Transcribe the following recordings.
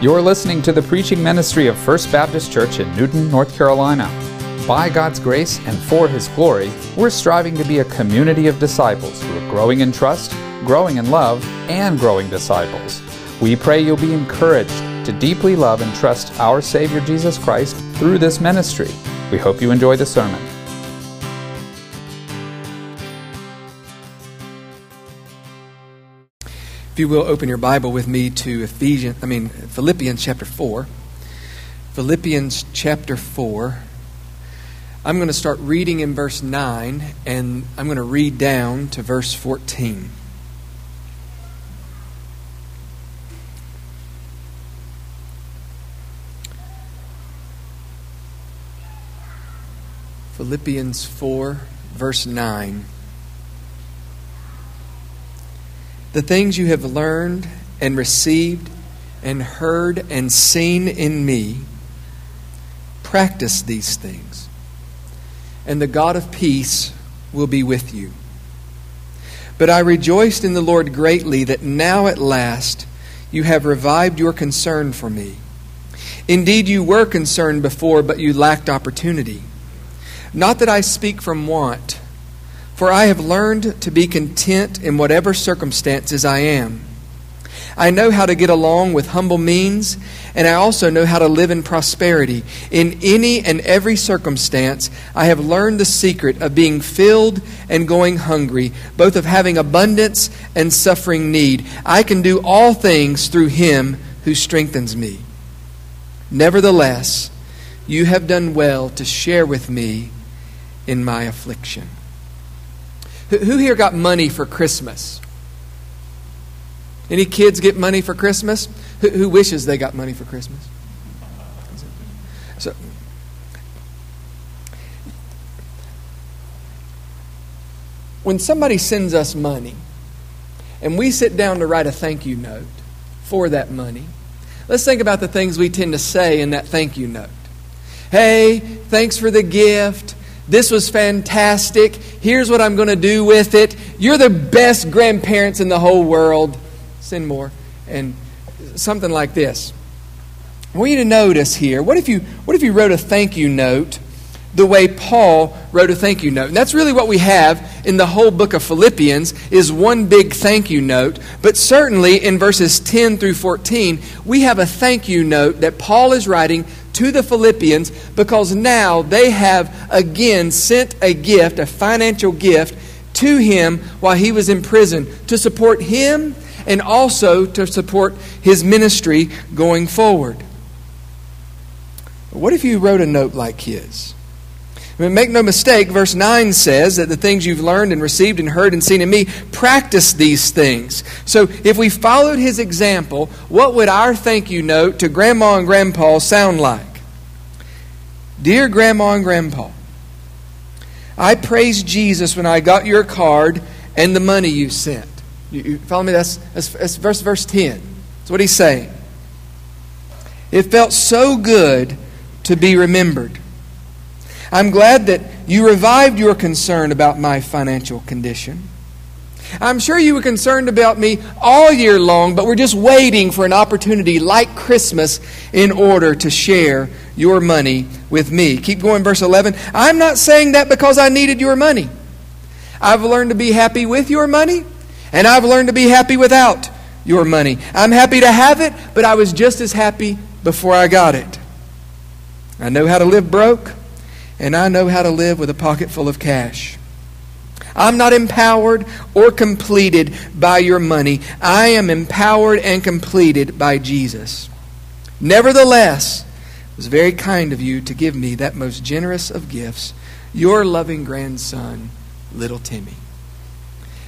You're listening to the preaching ministry of First Baptist Church in Newton, North Carolina. By God's grace and for His glory, we're striving to be a community of disciples who are growing in trust, growing in love, and growing disciples. We pray you'll be encouraged to deeply love and trust our Savior Jesus Christ through this ministry. We hope you enjoy the sermon. If you will open your Bible with me to Ephesians, I mean Philippians chapter 4. Philippians chapter 4. I'm going to start reading in verse 9 and I'm going to read down to verse 14. Philippians 4, verse 9. The things you have learned and received and heard and seen in me, practice these things, and the God of peace will be with you. But I rejoiced in the Lord greatly that now at last you have revived your concern for me. Indeed, you were concerned before, but you lacked opportunity. Not that I speak from want for I have learned to be content in whatever circumstances I am. I know how to get along with humble means, and I also know how to live in prosperity. In any and every circumstance, I have learned the secret of being filled and going hungry, both of having abundance and suffering need. I can do all things through Him who strengthens me. Nevertheless, you have done well to share with me in my affliction. Who here got money for Christmas? Any kids get money for Christmas? Who, who wishes they got money for Christmas? So, when somebody sends us money and we sit down to write a thank you note for that money, let's think about the things we tend to say in that thank you note. Hey, thanks for the gift. This was fantastic. Here's what I'm going to do with it. You're the best grandparents in the whole world. Send more. And something like this. I want you to notice here what if you, what if you wrote a thank you note the way Paul wrote a thank you note? And that's really what we have in the whole book of Philippians is one big thank you note. But certainly in verses 10 through 14, we have a thank you note that Paul is writing to the Philippians because now they have again sent a gift, a financial gift, to him while he was in prison to support him and also to support his ministry going forward. What if you wrote a note like his? Make no mistake, verse 9 says that the things you've learned and received and heard and seen in me, practice these things. So if we followed his example, what would our thank you note to Grandma and Grandpa sound like? Dear Grandma and Grandpa, I praised Jesus when I got your card and the money you sent. You, you follow me? That's, that's, that's verse, verse 10. That's what he's saying. It felt so good to be remembered. I'm glad that you revived your concern about my financial condition. I'm sure you were concerned about me all year long, but we're just waiting for an opportunity like Christmas in order to share your money with me. Keep going, verse 11. I'm not saying that because I needed your money. I've learned to be happy with your money, and I've learned to be happy without your money. I'm happy to have it, but I was just as happy before I got it. I know how to live broke, and I know how to live with a pocket full of cash. I'm not empowered or completed by your money. I am empowered and completed by Jesus. Nevertheless, it was very kind of you to give me that most generous of gifts, your loving grandson, little Timmy.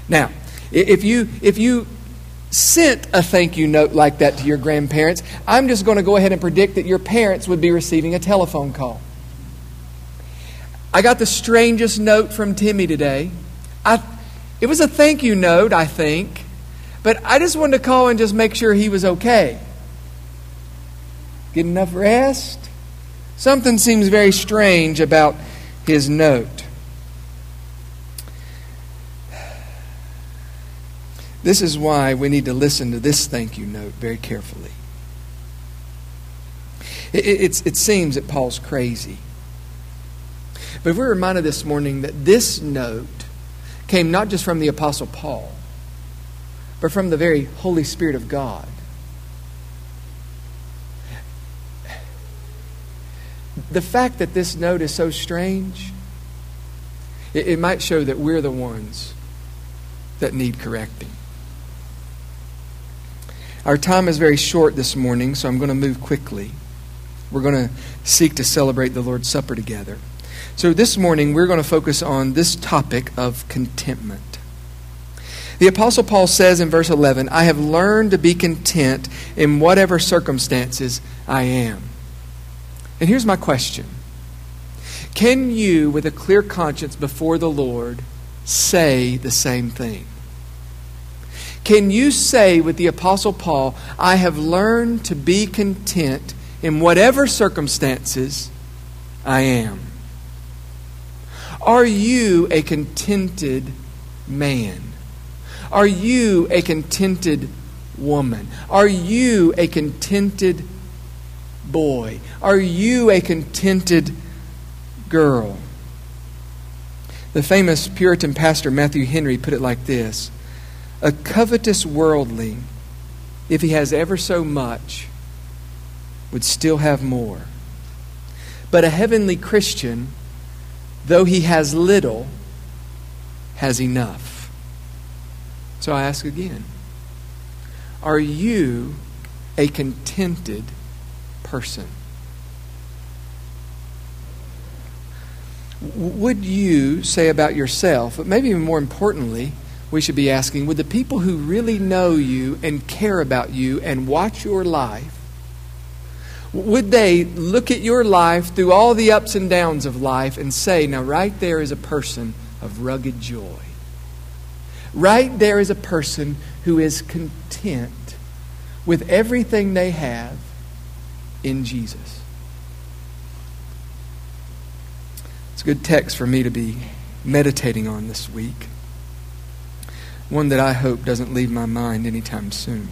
Now, if you if you sent a thank you note like that to your grandparents, I'm just going to go ahead and predict that your parents would be receiving a telephone call. I got the strangest note from Timmy today. I, it was a thank you note, I think, but I just wanted to call and just make sure he was okay. Get enough rest? Something seems very strange about his note. This is why we need to listen to this thank you note very carefully. It, it, it seems that Paul's crazy. But we're reminded this morning that this note came not just from the Apostle Paul, but from the very Holy Spirit of God. The fact that this note is so strange, it, it might show that we're the ones that need correcting. Our time is very short this morning, so I'm going to move quickly. We're going to seek to celebrate the Lord's Supper together. So this morning, we're going to focus on this topic of contentment. The Apostle Paul says in verse 11, I have learned to be content in whatever circumstances I am. And here's my question Can you, with a clear conscience before the Lord, say the same thing? Can you say with the Apostle Paul, I have learned to be content in whatever circumstances I am? Are you a contented man? Are you a contented woman? Are you a contented boy? Are you a contented girl? The famous Puritan pastor Matthew Henry put it like this A covetous worldling, if he has ever so much, would still have more. But a heavenly Christian, though he has little, has enough. So I ask again Are you a contented person? Would you say about yourself, but maybe even more importantly, we should be asking would the people who really know you and care about you and watch your life would they look at your life through all the ups and downs of life and say, now, right there is a person of rugged joy? Right there is a person who is content with everything they have in Jesus. It's a good text for me to be meditating on this week. One that I hope doesn't leave my mind anytime soon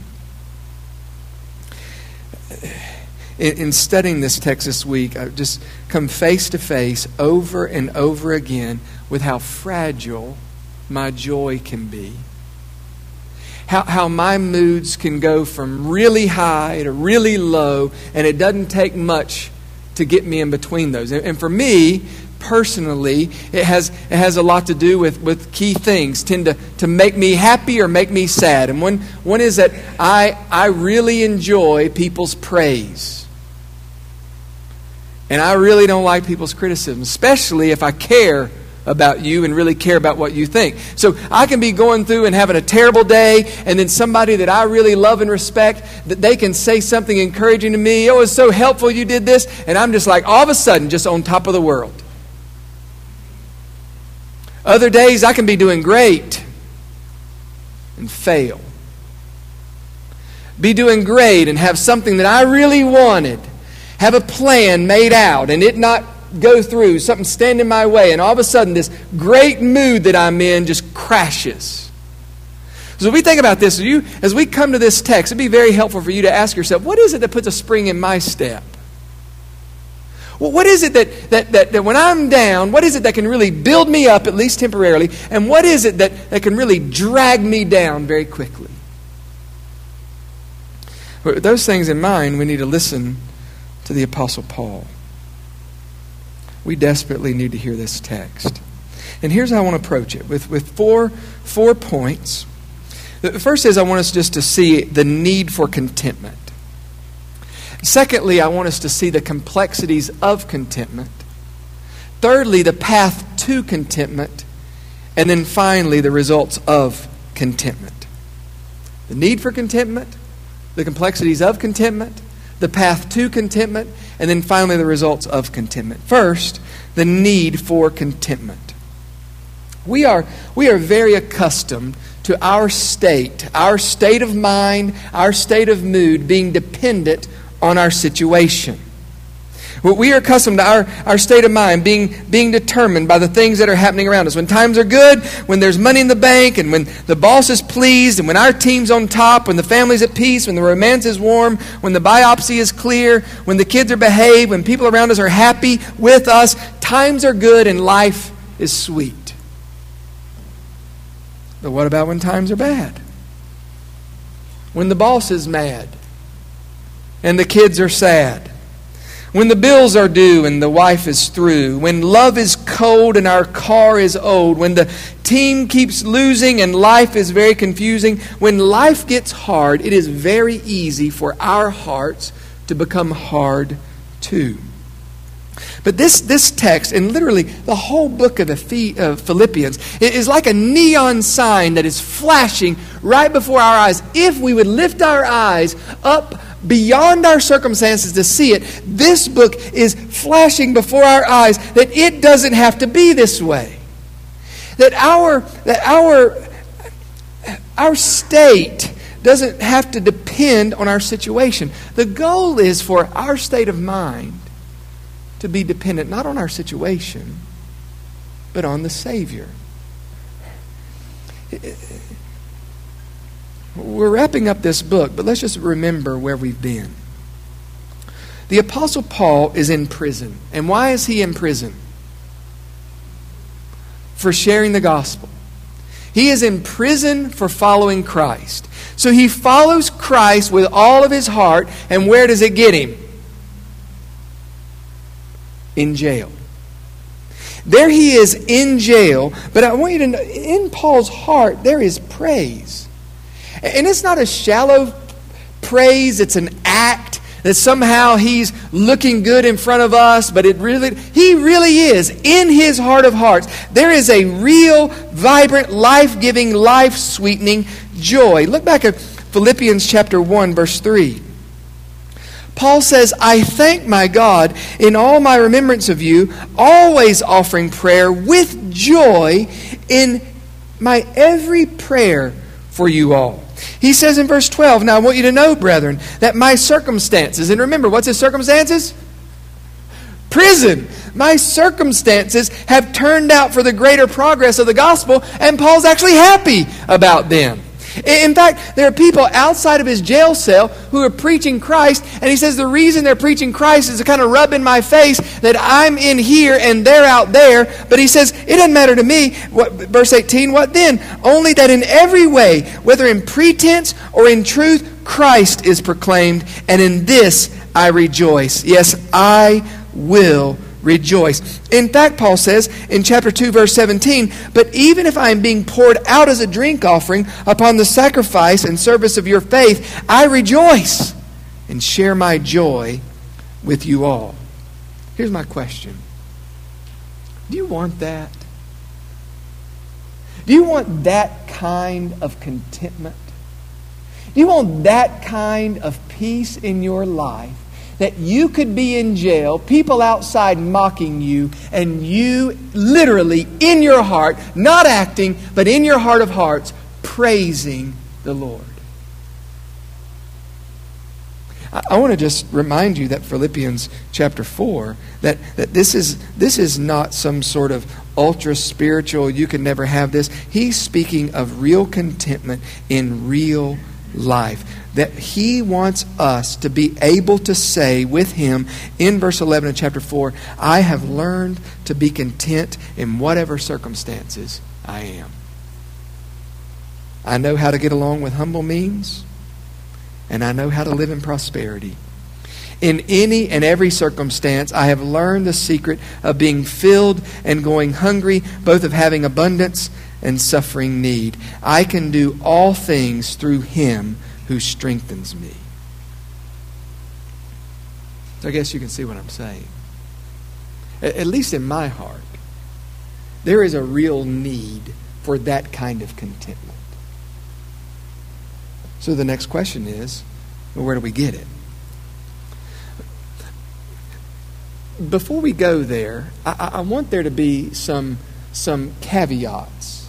in, in studying this text this week, I've just come face to face over and over again with how fragile my joy can be. How, how my moods can go from really high to really low, and it doesn't take much to get me in between those. And, and for me, personally, it has, it has a lot to do with, with key things, tend to, to make me happy or make me sad. And one, one is that I, I really enjoy people's praise. And I really don't like people's criticism, especially if I care about you and really care about what you think. So I can be going through and having a terrible day, and then somebody that I really love and respect, that they can say something encouraging to me. Oh, it's so helpful you did this. And I'm just like, all of a sudden, just on top of the world. Other days, I can be doing great and fail. Be doing great and have something that I really wanted have a plan made out and it not go through, something stand in my way, and all of a sudden this great mood that I'm in just crashes. So, we think about this, you, as we come to this text, it'd be very helpful for you to ask yourself, what is it that puts a spring in my step? Well, what is it that, that, that, that when I'm down, what is it that can really build me up, at least temporarily, and what is it that, that can really drag me down very quickly? With those things in mind, we need to listen to the Apostle Paul. We desperately need to hear this text. And here's how I want to approach it with, with four, four points. The first is I want us just to see the need for contentment. Secondly, I want us to see the complexities of contentment. Thirdly, the path to contentment. And then finally, the results of contentment. The need for contentment, the complexities of contentment, the path to contentment, and then finally the results of contentment. First, the need for contentment. We are, we are very accustomed to our state, our state of mind, our state of mood being dependent on our situation. We are accustomed to our, our state of mind being, being determined by the things that are happening around us. When times are good, when there's money in the bank, and when the boss is pleased, and when our team's on top, when the family's at peace, when the romance is warm, when the biopsy is clear, when the kids are behaved, when people around us are happy with us, times are good and life is sweet. But what about when times are bad? When the boss is mad and the kids are sad when the bills are due and the wife is through, when love is cold and our car is old, when the team keeps losing and life is very confusing, when life gets hard, it is very easy for our hearts to become hard too. But this, this text, and literally the whole book of, Philippians, is like a neon sign that is flashing right before our eyes. If we would lift our eyes up beyond our circumstances to see it, this book is flashing before our eyes that it doesn't have to be this way. That our, that our, our state doesn't have to depend on our situation. The goal is for our state of mind to be dependent not on our situation, but on the Savior. We're wrapping up this book, but let's just remember where we've been. The Apostle Paul is in prison. And why is he in prison? For sharing the gospel. He is in prison for following Christ. So he follows Christ with all of his heart, and where does it get him? In jail. There he is in jail, but I want you to know in Paul's heart, there is praise. And it's not a shallow praise, it's an act that somehow he's looking good in front of us, but it really, he really is in his heart of hearts. There is a real, vibrant, life giving, life sweetening joy. Look back at Philippians chapter 1, verse 3. Paul says, I thank my God in all my remembrance of you, always offering prayer with joy in my every prayer for you all he says in verse 12, Now I want you to know, brethren, that my circumstances, and remember, what's his circumstances? Prison. My circumstances have turned out for the greater progress of the gospel, and Paul's actually happy about them. In fact, there are people outside of his jail cell who are preaching Christ, and he says the reason they're preaching Christ is to kind of rub in my face that I'm in here and they're out there. But he says, it doesn't matter to me. What, verse 18, what then? Only that in every way, whether in pretense or in truth, Christ is proclaimed, and in this I rejoice. Yes, I will rejoice. In fact, Paul says in chapter 2, verse 17, But even if I am being poured out as a drink offering upon the sacrifice and service of your faith, I rejoice and share my joy with you all. Here's my question Do you want that? Do you want that kind of contentment? Do you want that kind of peace in your life? That you could be in jail, people outside mocking you, and you literally in your heart, not acting, but in your heart of hearts, praising the Lord. I, I want to just remind you that Philippians chapter 4, that, that this, is, this is not some sort of ultra spiritual, you can never have this. He's speaking of real contentment in real life that he wants us to be able to say with him in verse 11 of chapter 4 I have learned to be content in whatever circumstances I am. I know how to get along with humble means, and I know how to live in prosperity. In any and every circumstance, I have learned the secret of being filled and going hungry, both of having abundance and suffering need. I can do all things through him who strengthens me. So I guess you can see what I'm saying. At least in my heart, there is a real need for that kind of contentment. So the next question is well, where do we get it? Before we go there, I, I want there to be some, some caveats,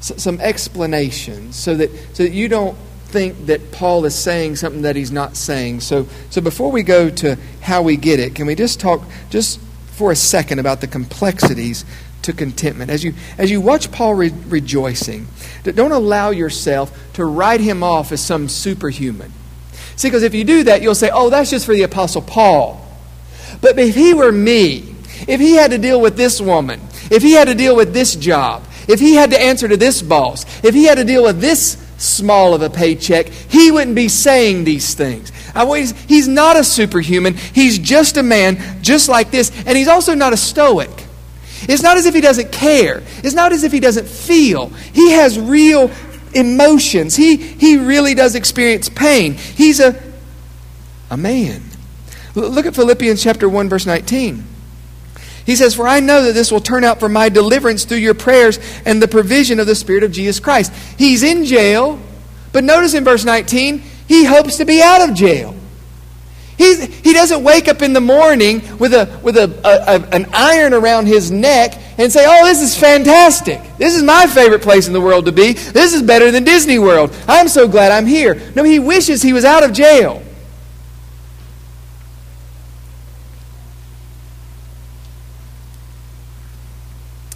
some explanations, so that, so that you don't think that Paul is saying something that he's not saying. So, so before we go to how we get it, can we just talk just for a second about the complexities to contentment? As you, as you watch Paul re- rejoicing, don't allow yourself to write him off as some superhuman. See, because if you do that, you'll say, oh, that's just for the Apostle Paul. But if he were me, if he had to deal with this woman, if he had to deal with this job, if he had to answer to this boss, if he had to deal with this small of a paycheck, he wouldn't be saying these things. He's not a superhuman. He's just a man just like this. And he's also not a stoic. It's not as if he doesn't care. It's not as if he doesn't feel. He has real emotions. He, he really does experience pain. He's a, a man. Look at Philippians chapter 1, verse 19. He says, For I know that this will turn out for my deliverance through your prayers and the provision of the Spirit of Jesus Christ. He's in jail, but notice in verse 19, he hopes to be out of jail. He's, he doesn't wake up in the morning with, a, with a, a, a, an iron around his neck and say, Oh, this is fantastic. This is my favorite place in the world to be. This is better than Disney World. I'm so glad I'm here. No, he wishes he was out of jail.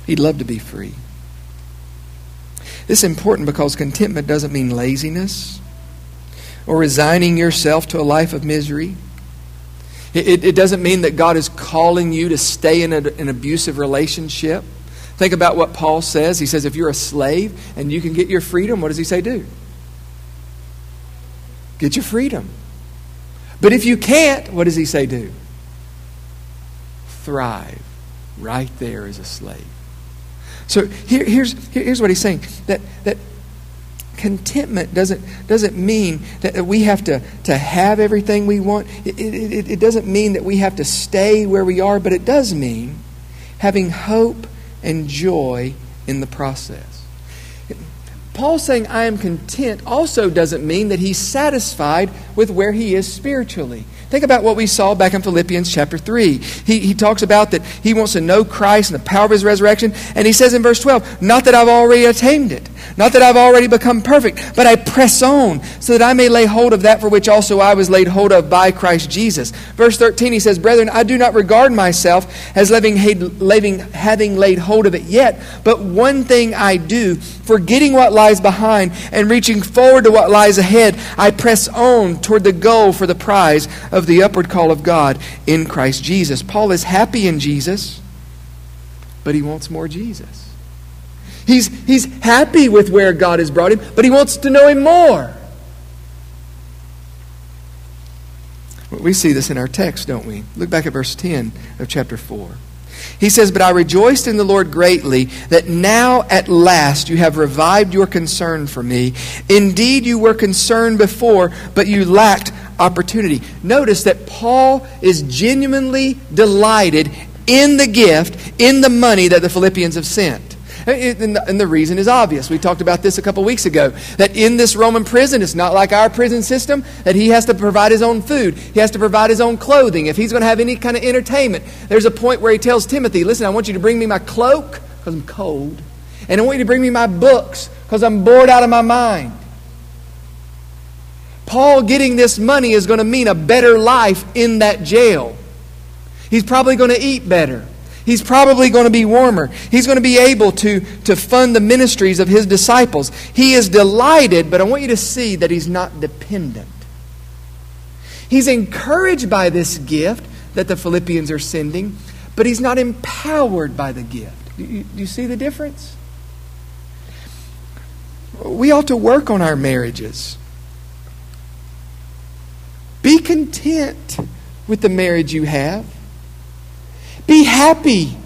He'd love to be free. This is important because contentment doesn't mean laziness or resigning yourself to a life of misery. It, it, doesn't mean that God is calling you to stay in a, an abusive relationship. Think about what Paul says. He says, if you're a slave and you can get your freedom, what does he say do? Get your freedom. But if you can't, what does he say do? Thrive right there as a slave. So here, here's, here's what he's saying that, that contentment doesn't, doesn't mean that we have to, to have everything we want. It, it, it doesn't mean that we have to stay where we are, but it does mean having hope and joy in the process. Paul saying, I am content, also doesn't mean that he's satisfied with where he is spiritually. Think about what we saw back in Philippians chapter 3. He, he talks about that he wants to know Christ and the power of his resurrection. And he says in verse 12, Not that I've already attained it, not that I've already become perfect, but I press on so that I may lay hold of that for which also I was laid hold of by Christ Jesus. Verse 13, he says, Brethren, I do not regard myself as living, having laid hold of it yet, but one thing I do, forgetting what lies behind and reaching forward to what lies ahead, I press on toward the goal for the prize of the upward call of God in Christ Jesus. Paul is happy in Jesus, but he wants more Jesus. He's, he's happy with where God has brought him, but he wants to know him more. We see this in our text, don't we? Look back at verse 10 of chapter 4. He says, But I rejoiced in the Lord greatly that now at last you have revived your concern for me. Indeed, you were concerned before, but you lacked opportunity. Notice that Paul is genuinely delighted in the gift, in the money that the Philippians have sent. And the reason is obvious. We talked about this a couple weeks ago. That in this Roman prison, it's not like our prison system, that he has to provide his own food. He has to provide his own clothing. If he's going to have any kind of entertainment, there's a point where he tells Timothy, Listen, I want you to bring me my cloak because I'm cold. And I want you to bring me my books because I'm bored out of my mind. Paul getting this money is going to mean a better life in that jail. He's probably going to eat better. He's probably going to be warmer. He's going to be able to, to fund the ministries of his disciples. He is delighted, but I want you to see that he's not dependent. He's encouraged by this gift that the Philippians are sending, but he's not empowered by the gift. Do you, do you see the difference? We ought to work on our marriages. Be content with the marriage you have. Be happy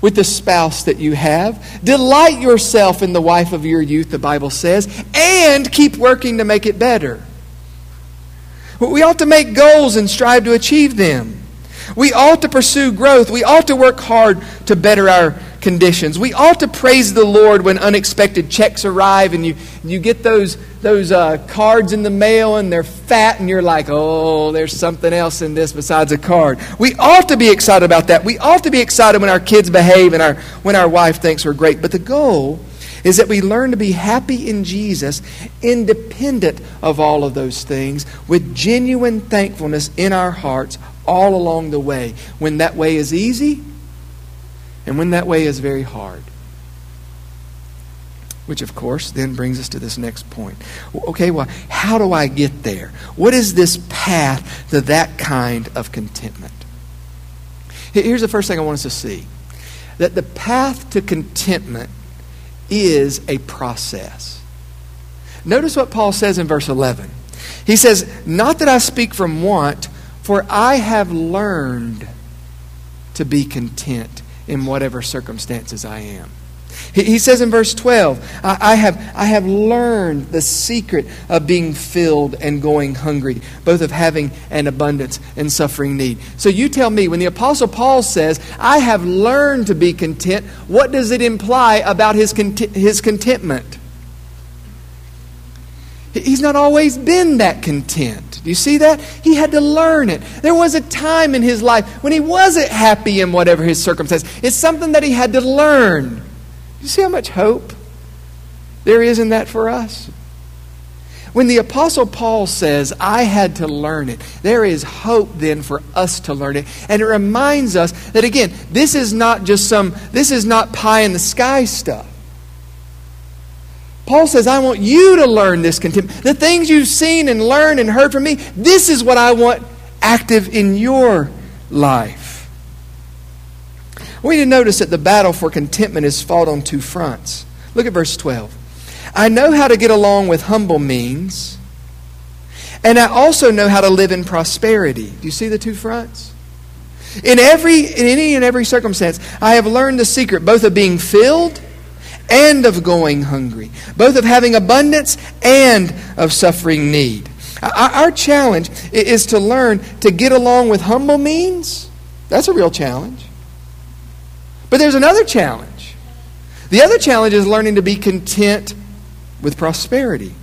with the spouse that you have. Delight yourself in the wife of your youth, the Bible says, and keep working to make it better. We ought to make goals and strive to achieve them. We ought to pursue growth. We ought to work hard to better our conditions. We ought to praise the Lord when unexpected checks arrive and you, you get those, those uh, cards in the mail and they're fat and you're like, oh, there's something else in this besides a card. We ought to be excited about that. We ought to be excited when our kids behave and our, when our wife thinks we're great. But the goal is that we learn to be happy in Jesus, independent of all of those things, with genuine thankfulness in our hearts all along the way. When that way is easy, and when that way is very hard. Which, of course, then brings us to this next point. Okay, well, how do I get there? What is this path to that kind of contentment? Here's the first thing I want us to see that the path to contentment is a process. Notice what Paul says in verse 11. He says, Not that I speak from want, for I have learned to be content in whatever circumstances I am. He, says in verse 12, I, I, have, I have learned the secret of being filled and going hungry, both of having an abundance and suffering need. So you tell me, when the Apostle Paul says, I have learned to be content, what does it imply about his, his contentment? He's not always been that content. Do you see that? He had to learn it. There was a time in his life when he wasn't happy in whatever his circumstance. It's something that he had to learn. You see how much hope there is in that for us? When the Apostle Paul says, I had to learn it, there is hope then for us to learn it. And it reminds us that, again, this is not just some, this is not pie in the sky stuff. Paul says, I want you to learn this contentment. The things you've seen and learned and heard from me, this is what I want active in your life. We need to notice that the battle for contentment is fought on two fronts. Look at verse 12. I know how to get along with humble means, and I also know how to live in prosperity. Do you see the two fronts? In every in any and every circumstance, I have learned the secret both of being filled and of going hungry, both of having abundance and of suffering need. Our challenge is to learn to get along with humble means. That's a real challenge. But there's another challenge. The other challenge is learning to be content with prosperity.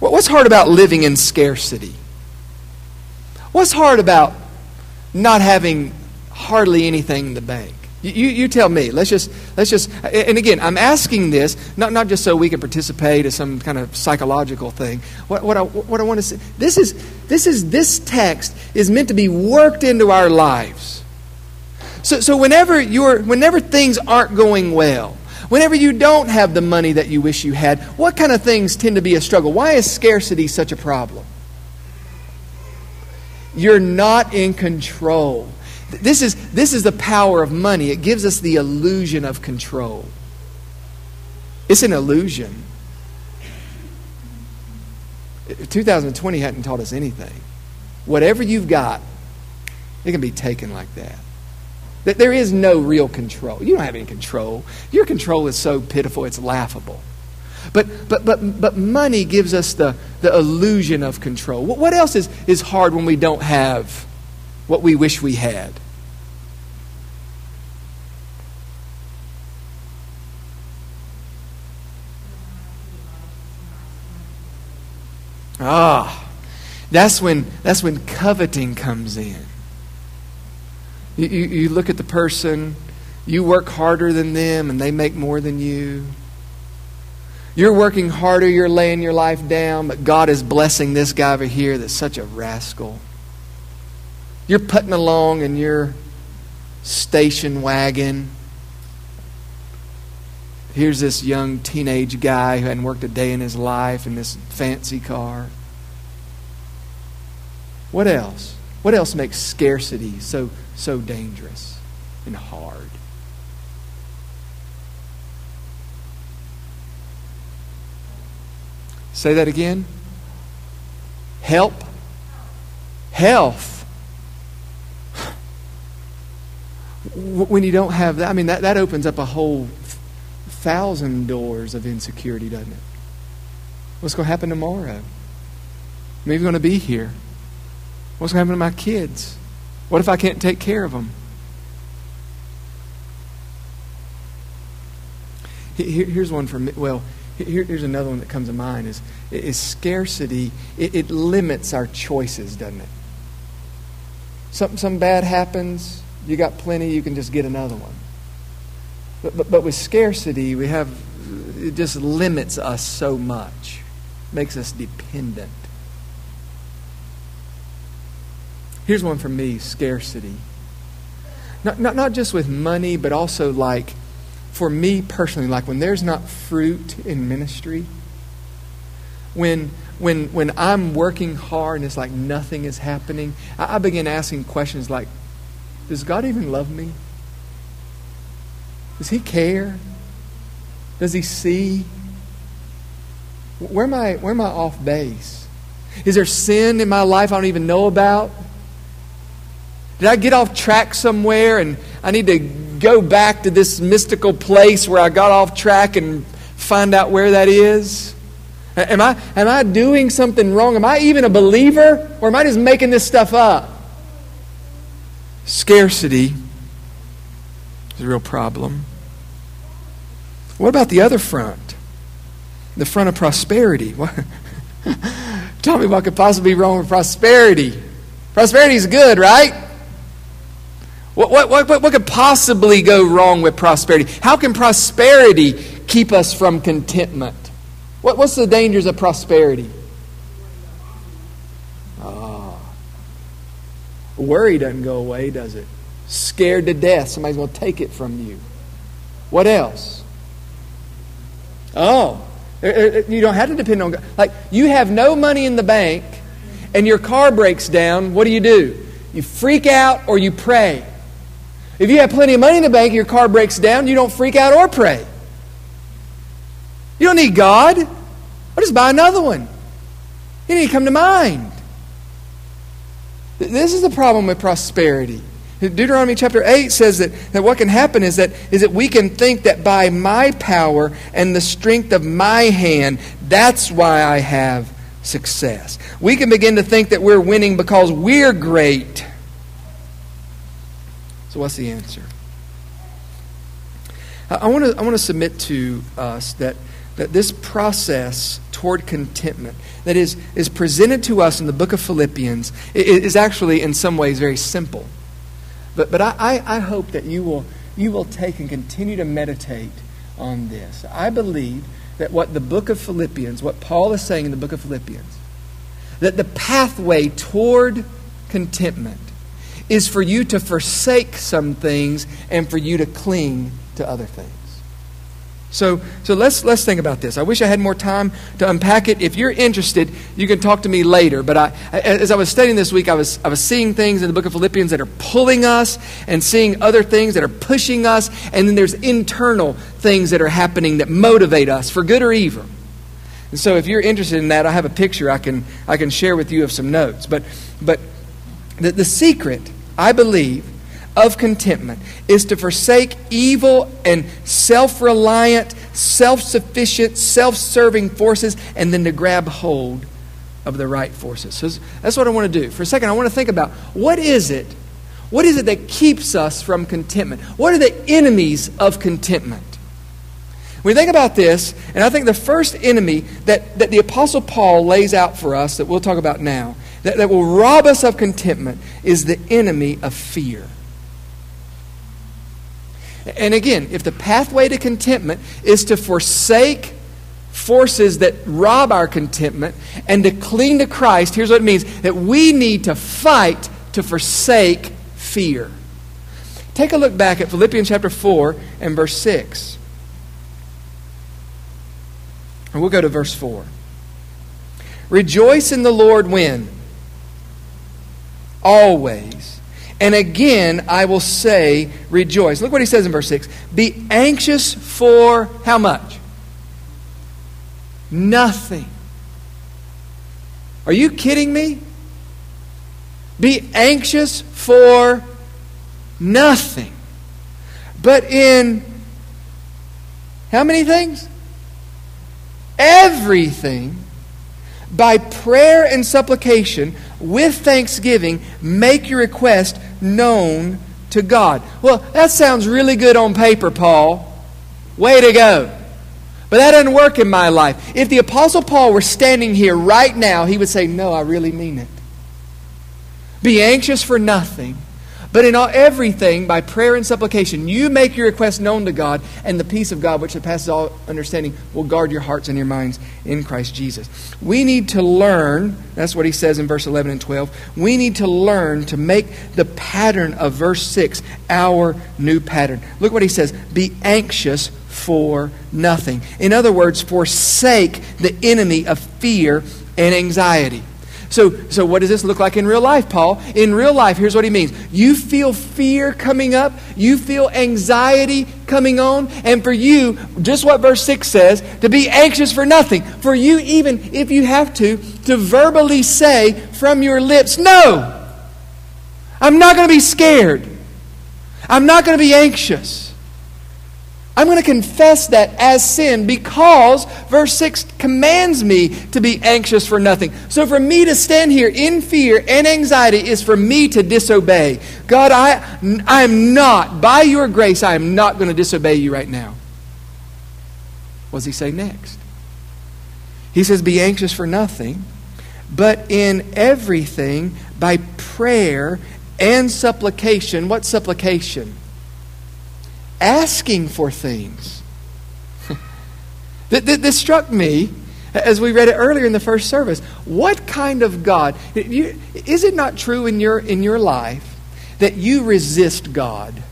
What's hard about living in scarcity? What's hard about not having hardly anything in the bank? You, you tell me. Let's just, let's just, and again, I'm asking this not, not just so we can participate as some kind of psychological thing. What, what, I, what I want to say, this is, this is, this text is meant to be worked into our lives. So, so whenever, you're, whenever things aren't going well, whenever you don't have the money that you wish you had, what kind of things tend to be a struggle? Why is scarcity such a problem? You're not in control. This is, this is the power of money. It gives us the illusion of control. It's an illusion. 2020 hadn't taught us anything. Whatever you've got, it can be taken like that. That there is no real control. You don't have any control. Your control is so pitiful, it's laughable. But, but, but, but money gives us the, the illusion of control. What else is, is hard when we don't have what we wish we had? Ah, that's when, that's when coveting comes in. You, you, you look at the person, you work harder than them, and they make more than you. You're working harder, you're laying your life down, but God is blessing this guy over here that's such a rascal. You're putting along in your station wagon. Here's this young teenage guy who hadn't worked a day in his life in this fancy car. What else? What else makes scarcity so so dangerous and hard. Say that again. Help. Health. When you don't have that, I mean, that, that opens up a whole thousand doors of insecurity, doesn't it? What's going to happen tomorrow? I'm going to be here. What's going to happen to my kids? What if I can't take care of them? Here's one for me. Well, here's another one that comes to mind is, is scarcity. It, it limits our choices, doesn't it? Something some bad happens, you got plenty, you can just get another one. But, but, but with scarcity, we have, it just limits us so much, makes us dependent. Here's one for me scarcity. Not, not, not just with money, but also like, for me personally, like when there's not fruit in ministry, when, when, when I'm working hard and it's like nothing is happening, I, I begin asking questions like, does God even love me? Does He care? Does He see? Where am I, where am I off base? Is there sin in my life I don't even know about? Did I get off track somewhere and I need to go back to this mystical place where I got off track and find out where that is? Am I, am I doing something wrong? Am I even a believer? Or am I just making this stuff up? Scarcity is a real problem. What about the other front? The front of prosperity. Tell me what could possibly be wrong with prosperity. Prosperity is good, right? What, what, what, what could possibly go wrong with prosperity? How can prosperity keep us from contentment? What, what's the dangers of prosperity? Worry doesn't go away, does it? Scared to death. Somebody's going to take it from you. What else? Oh, er, er, er, you don't have to depend on God. Like, you have no money in the bank and your car breaks down. What do you do? You freak out or you pray. If you have plenty of money in the bank, and your car breaks down, you don't freak out or pray. You don't need God. I'll just buy another one. You need to come to mind. This is the problem with prosperity. Deuteronomy chapter 8 says that, that what can happen is that, is that we can think that by my power and the strength of my hand, that's why I have success. We can begin to think that we're winning because we're great so, what's the answer? I want to I want to submit to us that that this process toward contentment that is is presented to us in the book of Philippians is actually in some ways very simple. But but I, I, hope that you will you will take and continue to meditate on this. I believe that what the book of Philippians, what Paul is saying in the book of Philippians, that the pathway toward contentment is for you to forsake some things and for you to cling to other things. So, so let's, let's think about this. I wish I had more time to unpack it. If you're interested, you can talk to me later. But I, as I was studying this week, I was, I was seeing things in the book of Philippians that are pulling us and seeing other things that are pushing us. And then there's internal things that are happening that motivate us for good or evil. And so if you're interested in that, I have a picture I can, I can share with you of some notes. But, but the, the secret I believe, of contentment is to forsake evil and self reliant, self sufficient, self serving forces and then to grab hold of the right forces. So that's what I want to do. For a second, I want to think about what is it? What is it that keeps us from contentment? What are the enemies of contentment? When we think about this, and I think the first enemy that, that the Apostle Paul lays out for us, that we'll talk about now, that, that will rob us of contentment is the enemy of fear. And again, if the pathway to contentment is to forsake forces that rob our contentment and to cling to Christ, here's what it means that we need to fight to forsake fear. Take a look back at Philippians chapter 4 and verse 6. And we'll go to verse 4. Rejoice in the Lord when? always. And again, I will say, rejoice. Look what he says in verse 6. Be anxious for how much? Nothing. Are you kidding me? Be anxious for nothing. But in how many things? Everything by prayer and supplication with thanksgiving, make your request known to God. Well, that sounds really good on paper, Paul. Way to go. But that doesn't work in my life. If the Apostle Paul were standing here right now, he would say, No, I really mean it. Be anxious for nothing, But in all, everything, by prayer and supplication, you make your request known to God, and the peace of God, which surpasses all understanding, will guard your hearts and your minds in Christ Jesus. We need to learn, that's what he says in verse 11 and 12. We need to learn to make the pattern of verse 6 our new pattern. Look what he says Be anxious for nothing. In other words, forsake the enemy of fear and anxiety. So, so what does this look like in real life, Paul? In real life, here's what he means. You feel fear coming up, you feel anxiety coming on, and for you, just what verse 6 says, to be anxious for nothing. For you, even if you have to, to verbally say from your lips, No, I'm not going to be scared. I'm not going to be anxious. I'm going to confess that as sin because verse 6 commands me to be anxious for nothing. So for me to stand here in fear and anxiety is for me to disobey. God, I, I am not, by your grace, I am not going to disobey you right now. What does he say next? He says, Be anxious for nothing, but in everything by prayer and supplication. What supplication? Asking for things. this struck me as we read it earlier in the first service. What kind of God? Is it not true in your, in your life that you resist God?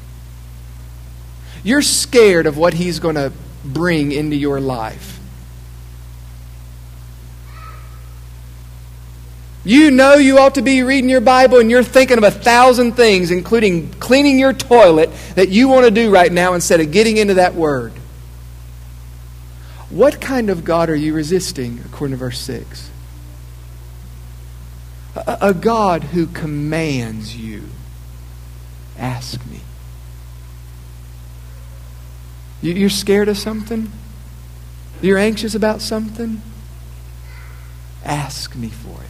You're scared of what He's going to bring into your life. You know you ought to be reading your Bible and you're thinking of a thousand things, including cleaning your toilet, that you want to do right now instead of getting into that word. What kind of God are you resisting, according to verse 6? A, a God who commands you. Ask me. You're scared of something? You're anxious about something? Ask me for it.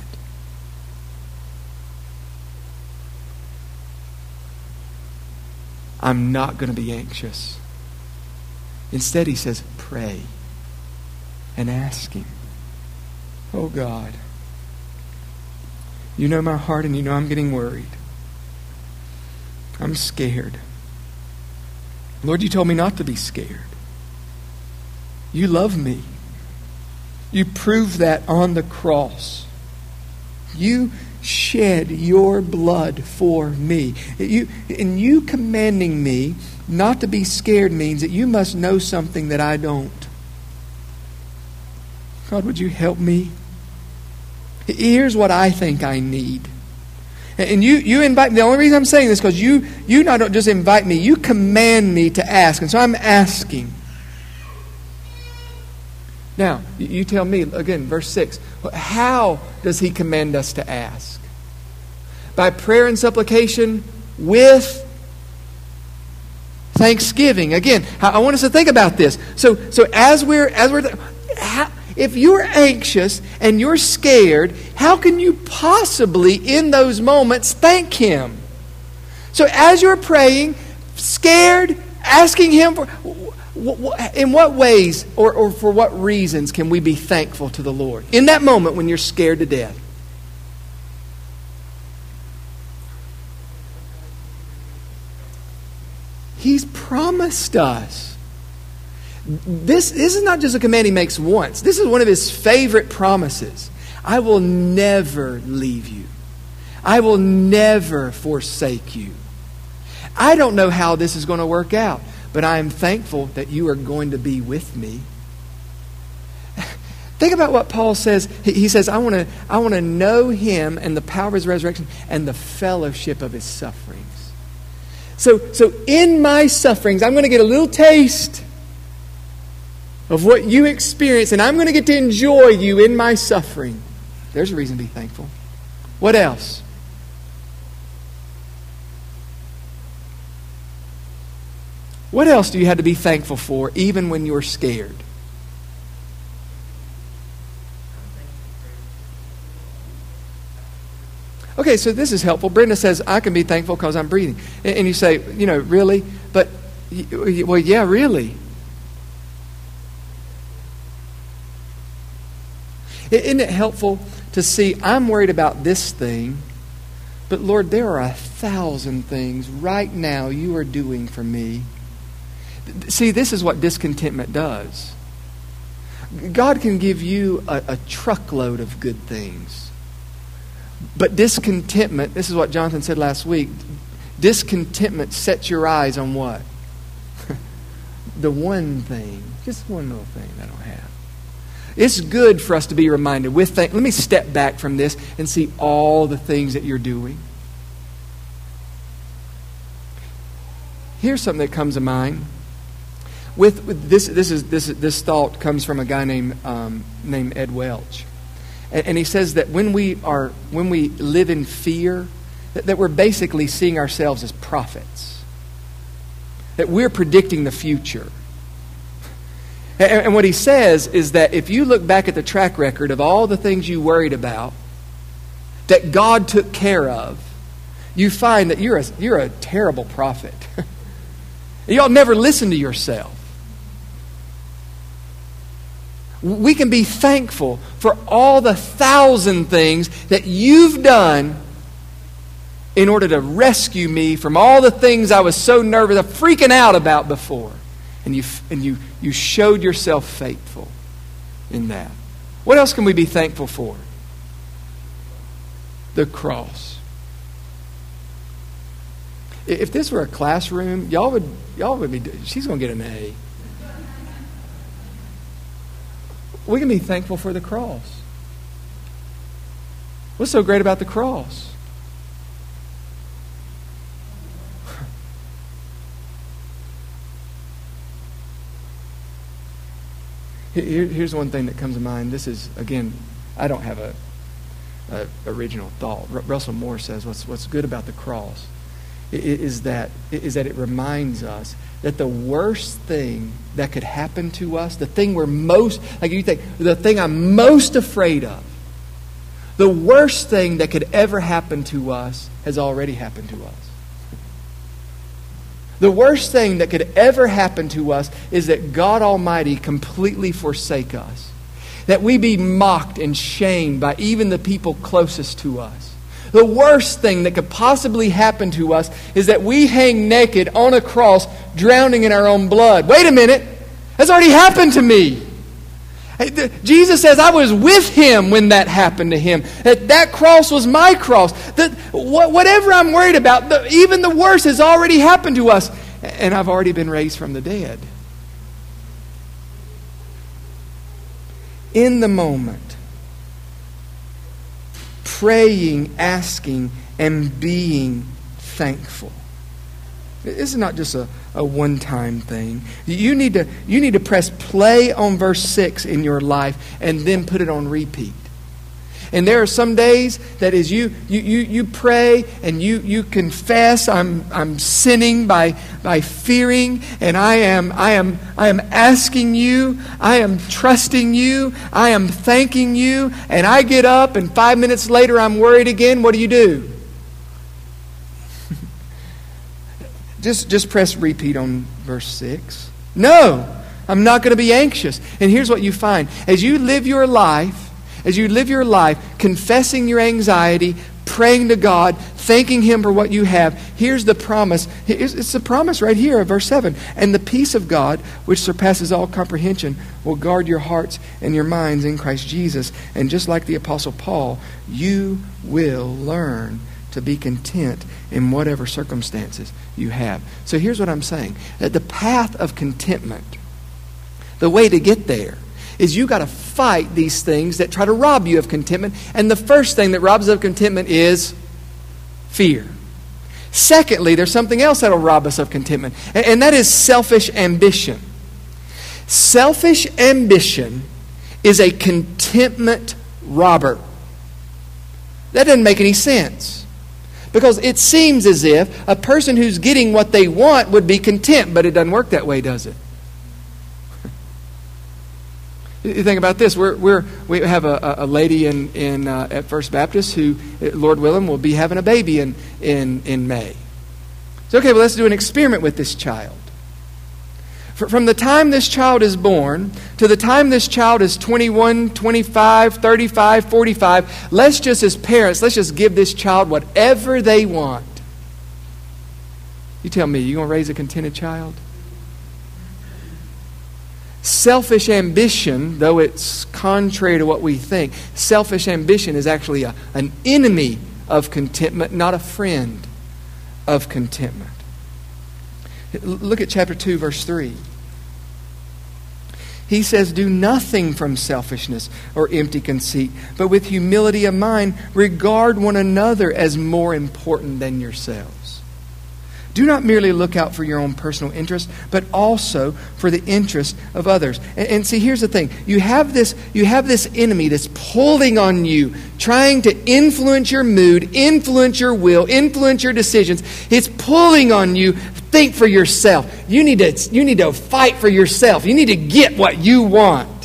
I'm not going to be anxious. Instead, he says, pray and ask him. Oh God, you know my heart and you know I'm getting worried. I'm scared. Lord, you told me not to be scared. You love me. You proved that on the cross. You shed your blood for me. You, and you commanding me not to be scared means that you must know something that I don't. God, would you help me? Here's what I think I need. And you, you invite me. The only reason I'm saying this is because you, you not just invite me, you command me to ask. And so I'm asking. Now, you tell me, again, verse 6, how does he command us to ask? By prayer and supplication with thanksgiving. Again, I want us to think about this. So, so as we're, as we're, how, if you're anxious and you're scared, how can you possibly, in those moments, thank Him? So as you're praying, scared, asking Him for in what ways or, or for what reasons can we be thankful to the Lord? In that moment when you're scared to death. He's promised us. This, this is not just a command he makes once. This is one of his favorite promises. I will never leave you. I will never forsake you. I don't know how this is going to work out. But I am thankful that you are going to be with me. Think about what Paul says. He says, I want to I want to know him and the power of his resurrection and the fellowship of his sufferings. So, so in my sufferings, I'm going to get a little taste of what you experience, and I'm going to get to enjoy you in my suffering. There's a reason to be thankful. What else? What else do you have to be thankful for even when you're scared? Okay, so this is helpful. Brenda says, I can be thankful because I'm breathing. And you say, you know, really? But, well, yeah, really. Isn't it helpful to see I'm worried about this thing, But Lord, there are a thousand things right now you are doing for me. See, this is what discontentment does. God can give you a, a truckload of good things. But discontentment, this is what Jonathan said last week discontentment sets your eyes on what? the one thing, just one little thing I don't have. It's good for us to be reminded. With th- let me step back from this and see all the things that you're doing. Here's something that comes to mind. With, with this, this, is, this, this thought comes from a guy named, um, named Ed Welch. And, and, he says that when we, are, when we live in fear, that, that we're basically seeing ourselves as prophets, that we're predicting the future. And, and what he says is that if you look back at the track record of all the things you worried about that God took care of, you find that you're a, you're a terrible prophet. ought never listen to yourself. We can be thankful for all the thousand things that you've done in order to rescue me from all the things I was so nervous of freaking out about before. And you, and you, you showed yourself faithful in that. What else can we be thankful for? The cross. If this were a classroom, y'all would, y'all would be, she's going to get an A. we can be thankful for the cross. What's so great about the cross? here's one thing that comes to mind. This is, again, I don't have a, a original thought. R- Russell Moore says what's, what's good about the cross is that, is that it reminds us that the worst thing that could happen to us, the thing we're most, like you think, the thing I'm most afraid of, the worst thing that could ever happen to us has already happened to us. The worst thing that could ever happen to us is that God Almighty completely forsake us. That we be mocked and shamed by even the people closest to us. The worst thing that could possibly happen to us is that we hang naked on a cross, drowning in our own blood. Wait a minute. That's already happened to me. Jesus says, I was with him when that happened to him. That, that cross was my cross. That whatever I'm worried about, the, even the worst has already happened to us. And I've already been raised from the dead. In the moment, praying, asking, and being thankful. This is not just a, a one time thing. You need, to, you need to press play on verse 6 in your life and then put it on repeat. And there are some days that as you, you, you, you pray and you, you confess, I'm, I'm sinning by, by fearing, and I am, I, am, I am asking you, I am trusting you, I am thanking you, and I get up, and five minutes later I'm worried again. What do you do? just, just press repeat on verse 6. No, I'm not going to be anxious. And here's what you find as you live your life, as you live your life confessing your anxiety, praying to God, thanking Him for what you have, here's the promise. It's the promise right here, verse 7. And the peace of God, which surpasses all comprehension, will guard your hearts and your minds in Christ Jesus. And just like the Apostle Paul, you will learn to be content in whatever circumstances you have. So here's what I'm saying that the path of contentment, the way to get there, is you got to fight these things that try to rob you of contentment. And the first thing that robs us of contentment is fear. Secondly, there's something else that'll rob us of contentment, and that is selfish ambition. Selfish ambition is a contentment robber. That doesn't make any sense. Because it seems as if a person who's getting what they want would be content, but it doesn't work that way, does it? You think about this. We're, we're, we have a, a lady in, in, uh, at First Baptist who, Lord willing, will be having a baby in, in, in May. So, okay, well, let's do an experiment with this child. From the time this child is born to the time this child is 21, 25, 35, 45, let's just, as parents, let's just give this child whatever they want. You tell me, you going to raise a contented child? Selfish ambition, though it's contrary to what we think, selfish ambition is actually a, an enemy of contentment, not a friend of contentment. Look at chapter 2, verse 3. He says, Do nothing from selfishness or empty conceit, but with humility of mind, regard one another as more important than yourselves. Do not merely look out for your own personal interest, but also for the interest of others. And, and, see, here's the thing: you have this, you have this enemy that's pulling on you, trying to influence your mood, influence your will, influence your decisions. It's pulling on you think for yourself. You need to, you need to fight for yourself. You need to get what you want.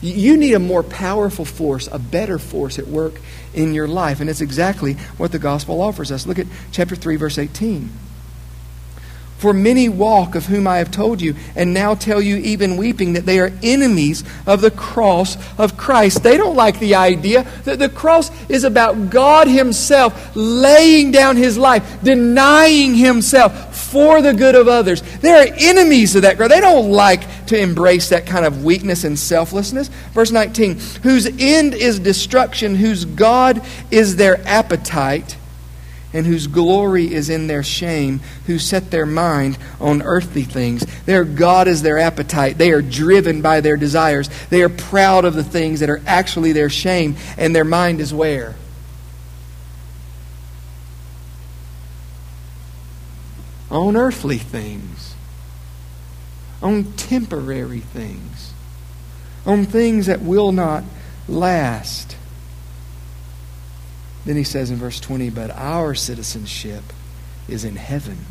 You need a more powerful force, a better force at work in your life. And it's exactly what the gospel offers us. Look at chapter 3, verse 18. For many walk, of whom I have told you, and now tell you, even weeping, that they are enemies of the cross of Christ. They don't like the idea that the cross is about God Himself laying down His life, denying Himself for the good of others. They are enemies of that cross. They don't like to embrace that kind of weakness and selflessness. Verse 19, whose end is destruction, whose God is their appetite and whose glory is in their shame, who set their mind on earthly things. Their God is their appetite. They are driven by their desires. They are proud of the things that are actually their shame, and their mind is where? On earthly things, on temporary things, on things that will not last. Then he says in verse 20, But our citizenship is in heaven,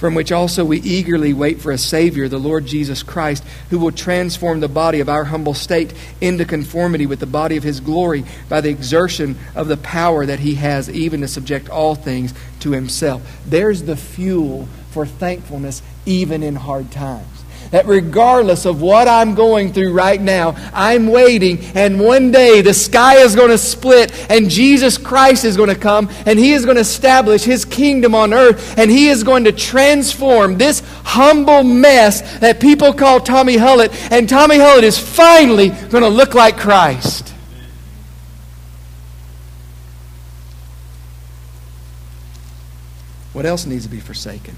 from which also we eagerly wait for a Savior, the Lord Jesus Christ, who will transform the body of our humble state into conformity with the body of his glory by the exertion of the power that he has, even to subject all things to himself. There's the fuel for thankfulness, even in hard times that regardless of what I'm going through right now, I'm waiting, and one day the sky is going to split, and Jesus Christ is going to come, and He is going to establish His kingdom on earth, and He is going to transform this humble mess that people call Tommy Hullett, and Tommy Hullett is finally going to look like Christ. What else needs to be forsaken?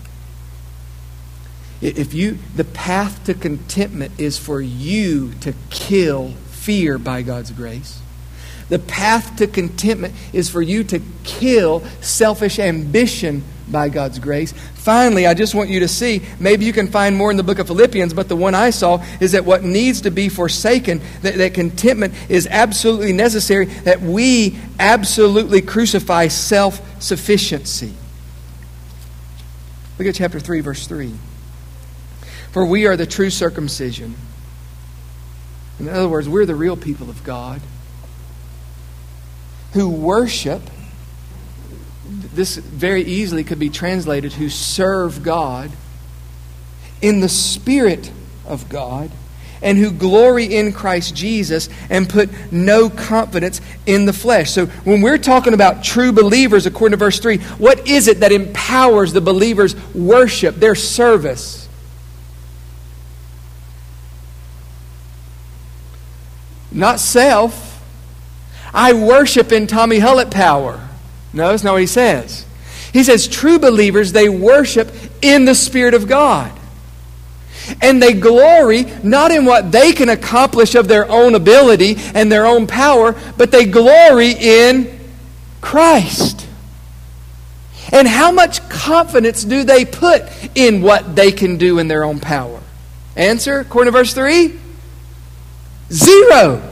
If you, the path to contentment is for you to kill fear by God's grace. The path to contentment is for you to kill selfish ambition by God's grace. Finally, I just want you to see, maybe you can find more in the book of Philippians, but the one I saw is that what needs to be forsaken, that, that contentment is absolutely necessary, that we absolutely crucify self sufficiency. Look at chapter 3, verse 3. For we are the true circumcision. In other words, we're the real people of God who worship. This very easily could be translated who serve God in the Spirit of God and who glory in Christ Jesus and put no confidence in the flesh. So, when we're talking about true believers, according to verse 3, what is it that empowers the believer's worship, their service? Not self. I worship in Tommy Hullett power. No, that's not what he says. He says true believers, they worship in the Spirit of God. And they glory not in what they can accomplish of their own ability and their own power, but they glory in Christ. And how much confidence do they put in what they can do in their own power? Answer, according to verse 3 Zero.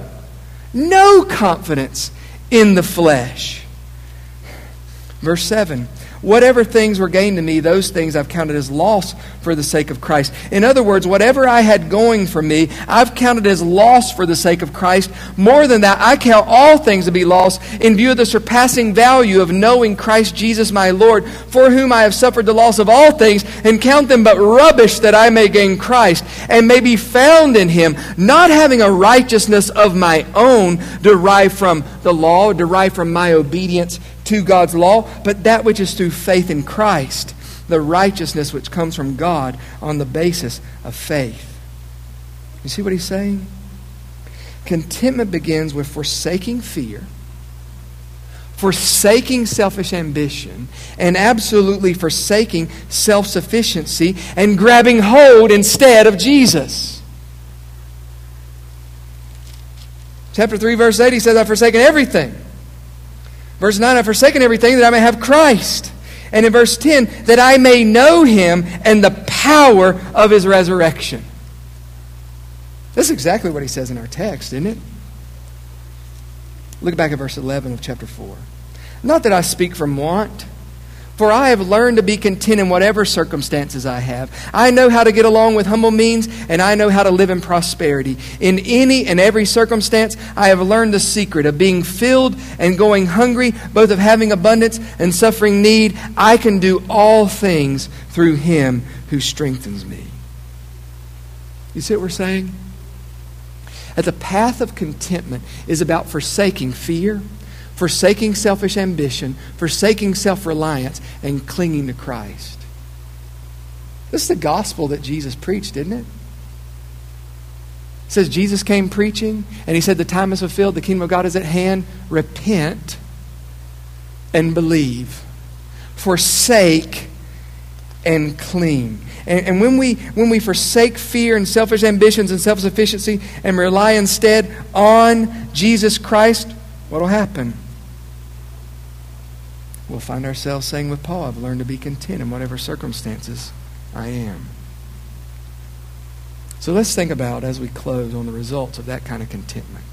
No confidence in the flesh. Verse 7 Whatever things were gained to me, those things I've counted as loss for the sake of Christ. In other words, whatever I had going for me, I've counted as loss for the sake of Christ. More than that, I count all things to be loss in view of the surpassing value of knowing Christ Jesus my Lord, for whom I have suffered the loss of all things, and count them but rubbish that I may gain Christ, and may be found in him, not having a righteousness of my own derived from the law, derived from my obedience to God's law, but that which is through faith in Christ, the righteousness which comes from God on the basis of faith. You see what he's saying? Contentment begins with forsaking fear, forsaking selfish ambition, and absolutely forsaking self sufficiency and grabbing hold instead of Jesus. Chapter 3, verse 8, he says, I've forsaken everything Verse 9, I've forsaken everything that I may have Christ. And in verse 10, that I may know him and the power of his resurrection. That's exactly what he says in our text, isn't it? Look back at verse 11 of chapter 4. Not that I speak from want for I have learned to be content in whatever circumstances I have. I know how to get along with humble means, and I know how to live in prosperity. In any and every circumstance, I have learned the secret of being filled and going hungry, both of having abundance and suffering need. I can do all things through him who strengthens me. You see what we're saying? That the path of contentment is about forsaking fear forsaking selfish ambition, forsaking self reliance, and clinging to Christ. This is the gospel that Jesus preached, isn't it? It says Jesus came preaching, and he said, The time is fulfilled, the kingdom of God is at hand. Repent and believe. Forsake and cling. And, and, when, we, when we forsake fear and selfish ambitions and self sufficiency and rely instead on Jesus Christ, what will happen? We'll find ourselves saying with Paul, I've learned to be content in whatever circumstances I am. So let's think about, as we close, on the results of that kind of contentment.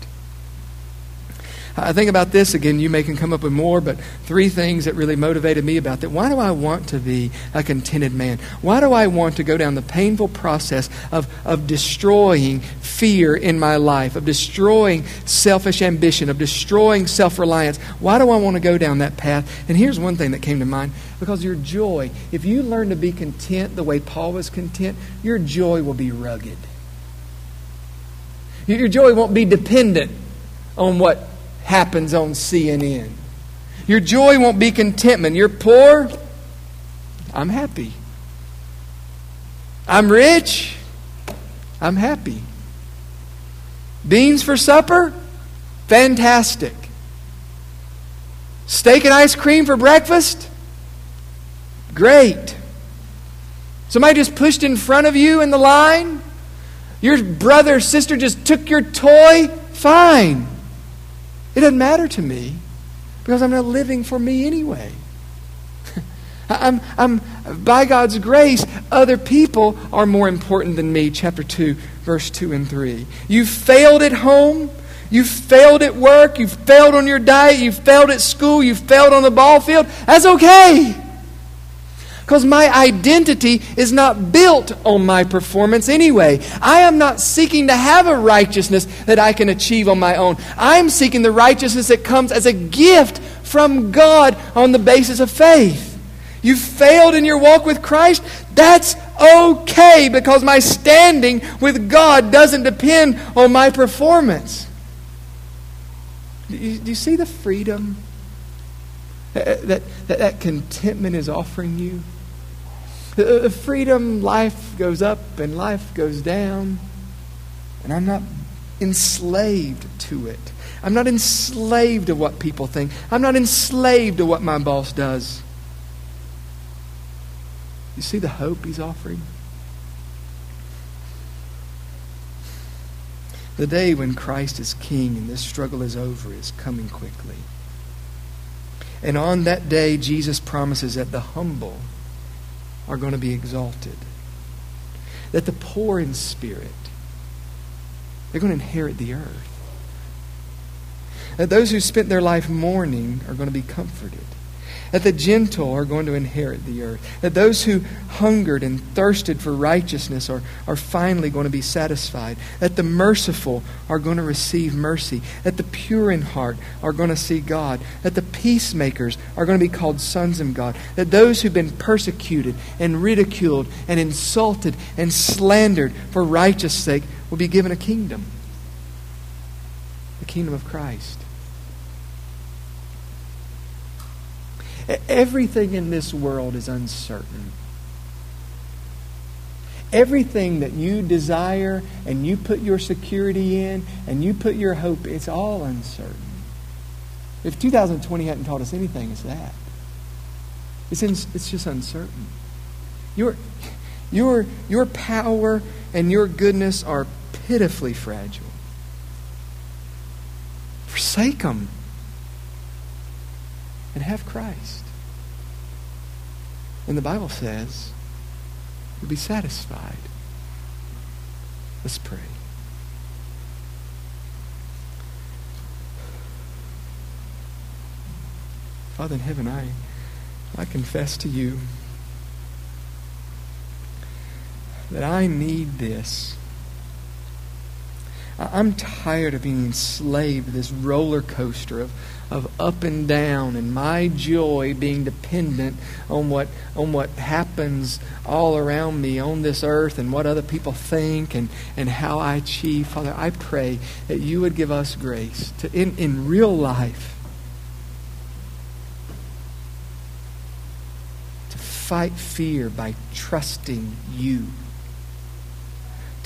I think about this again. You may can come up with more, but three things that really motivated me about that. Why do I want to be a contented man? Why do I want to go down the painful process of, of destroying fear in my life, of destroying selfish ambition, of destroying self reliance? Why do I want to go down that path? And here's one thing that came to mind because your joy, if you learn to be content the way Paul was content, your joy will be rugged. Your joy won't be dependent on what happens on CNN. Your joy won't be contentment. You're poor, I'm happy. I'm rich, I'm happy. Beans for supper? Fantastic. Steak and ice cream for breakfast? Great. Somebody just pushed in front of you in the line? Your brother or sister just took your toy? Fine. It doesn't matter to me because I'm not living for me anyway. I'm, I'm, by God's grace, other people are more important than me. Chapter 2, verse 2 and 3. You've failed at home. You've failed at work. You've failed on your diet. You've failed at school. You've failed on the ball field. That's okay. Because my identity is not built on my performance anyway. I am not seeking to have a righteousness that I can achieve on my own. I'm seeking the righteousness that comes as a gift from God on the basis of faith. You failed in your walk with Christ? That's okay because my standing with God doesn't depend on my performance. Do you, do you see the freedom that, that, that contentment is offering you? Uh, freedom, life goes up and life goes down. And I'm not enslaved to it. I'm not enslaved to what people think. I'm not enslaved to what my boss does. You see the hope he's offering? The day when Christ is king and this struggle is over is coming quickly. And on that day, Jesus promises that the humble are going to be exalted. That the poor in spirit, they're going to inherit the earth. That those who spent their life mourning are going to be comforted. That the gentle are going to inherit the earth, that those who hungered and thirsted for righteousness are, are finally going to be satisfied, that the merciful are going to receive mercy, that the pure in heart are going to see God, that the peacemakers are going to be called sons of God, that those who've been persecuted and ridiculed and insulted and slandered for righteous sake will be given a kingdom the kingdom of Christ. Everything in this world is uncertain. Everything that you desire and you put your security in and you put your hope, it's all uncertain. If 2020 hadn't taught us anything, it's that. It's, in, it's just uncertain. Your, your, your power and your goodness are pitifully fragile. Forsake them and have Christ. And the Bible says you'll be satisfied. Let's pray. Father in heaven, I, I confess to you that I need this. I'm tired of being enslaved to this roller coaster of, of up and down and my joy being dependent on what on what happens all around me on this earth and what other people think and, and how I achieve. Father, I pray that you would give us grace to in, in real life to fight fear by trusting you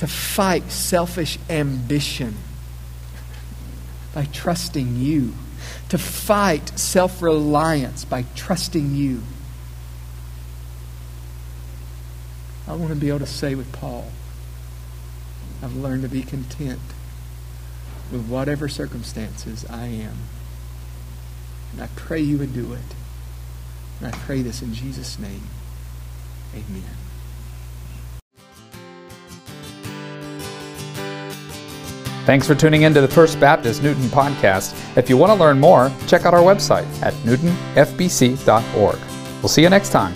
to fight selfish ambition by trusting you, to fight self reliance by trusting you. I want to be able to say with Paul, I've learned to be content with whatever circumstances I am. And I pray you would do it. And I pray this in Jesus' name. Amen. Thanks for tuning in to the First Baptist Newton podcast. If you want to learn more, check out our website at newtonfbc.org. We'll see you next time.